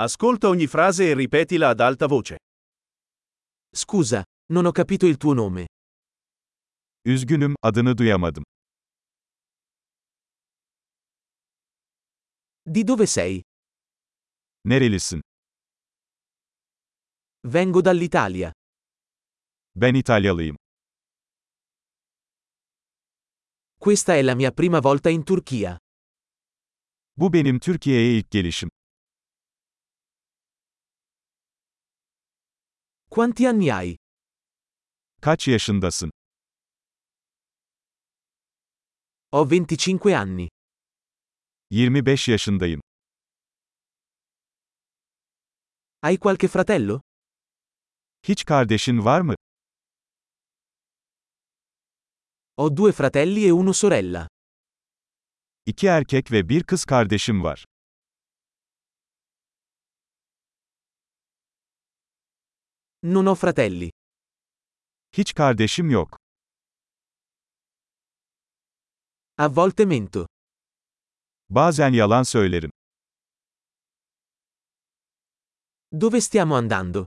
Ascolta ogni frase e ripetila ad alta voce. Scusa, non ho capito il tuo nome. Üzgünüm, adını duyamadım. Di dove sei? Nerelisin? Vengo dall'Italia. Ben İtalyalıyım. Questa è la mia prima volta in Turchia. Bu benim Türkiye'ye ilk gelişim. Quanti anni hai? Kaç yaşındasın? Ho 25 anni. 25 yaşındayım. Hai qualche fratello? Hiç kardeşin var mı? Ho due fratelli e una sorella. İki erkek ve bir kız kardeşim var. Non ho fratelli. Hiç kardeşim yok. A volte mento. Bazen yalan söylerim. Dove stiamo andando?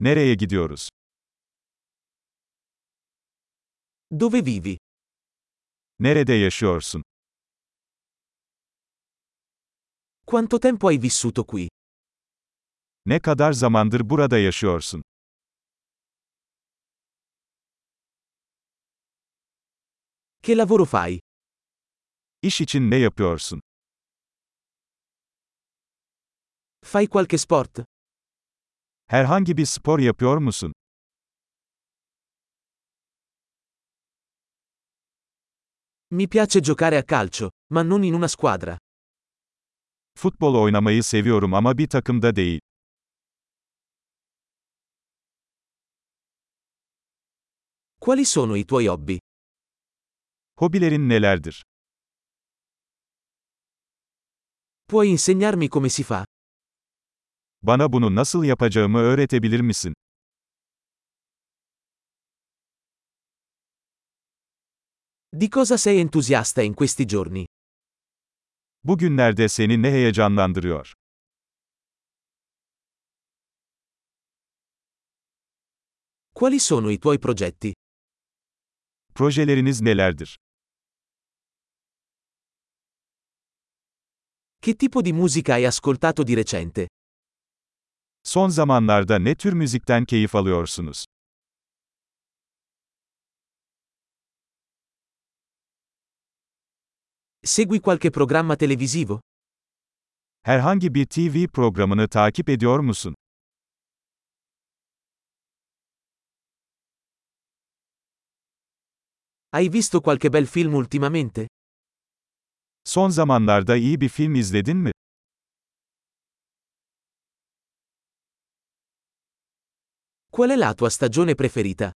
Nereye gidiyoruz? Dove vivi? Nerede yaşıyorsun? Quanto tempo hai vissuto qui? Ne kadar zamandır burada yaşıyorsun? Che lavoro fai? İş için ne yapıyorsun? Fai qualche sport? Herhangi bir spor yapıyor musun? Mi piace giocare a calcio, ma non in una squadra. Futbol oynamayı seviyorum ama bir takımda değil. Quali sono i tuoi hobby? Hobilerin nelerdir? Puoi insegnarmi come si fa? Bana bunu nasıl yapacağımı öğretebilir misin? Di cosa sei entusiasta in questi giorni? Bugünlerde seni ne heyecanlandırıyor? Quali sono i tuoi progetti? Projeleriniz nelerdir? Che tipo di musica hai ascoltato di recente? Son zamanlarda ne tür müzikten keyif alıyorsunuz? Segui qualche programma televisivo? Herhangi bir TV programını takip ediyor musun? Hai visto qualche bel film ultimamente? Son zamanlarda iyi bir film izledin mi? Qual è la tua stagione preferita?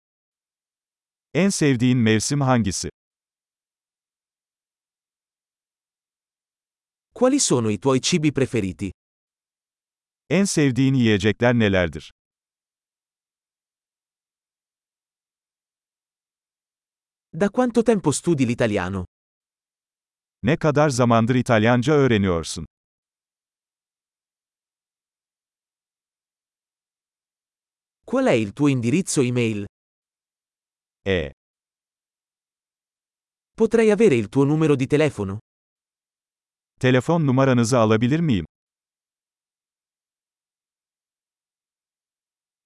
En sevdiğin mevsim hangisi? Quali sono i tuoi cibi preferiti? En sevdiğin yiyecekler nelerdir? Da quanto tempo studi l'italiano? Ne kadar zamandır İtalyanca öğreniyorsun? Qual è il tuo indirizzo email? E. Potrei avere il tuo numero di telefono? Telefon numaranızı alabilir miyim?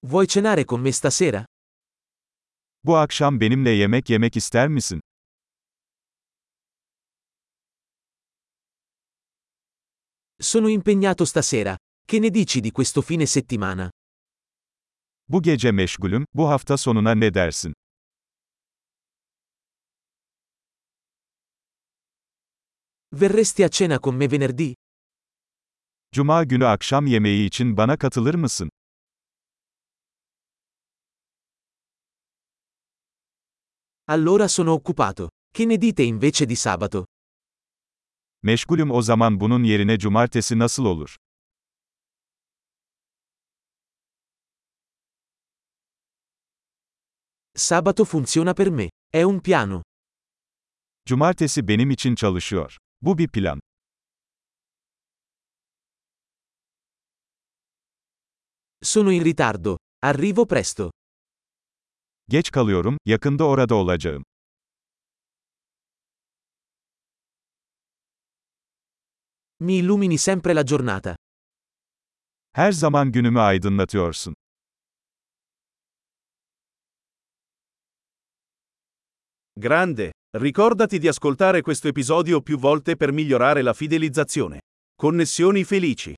Vuoi cenare con me stasera? Bu akşam benimle yemek yemek ister misin? Sono impegnato stasera. Che ne dici di questo fine settimana? Bu gece meşgulüm, bu hafta sonuna ne dersin? Verresti a cena con me venerdì? Cuma günü akşam yemeği için bana katılır mısın? Allora sono occupato. Che ne dite invece di sabato? Meşgulüm o zaman bunun yerine cumartesi nasıl olur? Sabato funziona per me. È un piano. Cumartesi benim için çalışıyor. Bu bir plan. Sono in ritardo. Arrivo presto. Geç kalıyorum, yakında orada olacağım. Mi illumini sempre la giornata. Her zaman günümü aydınlatıyorsun. Grande! Ricordati di ascoltare questo episodio più volte per migliorare la fidelizzazione. Connessioni felici.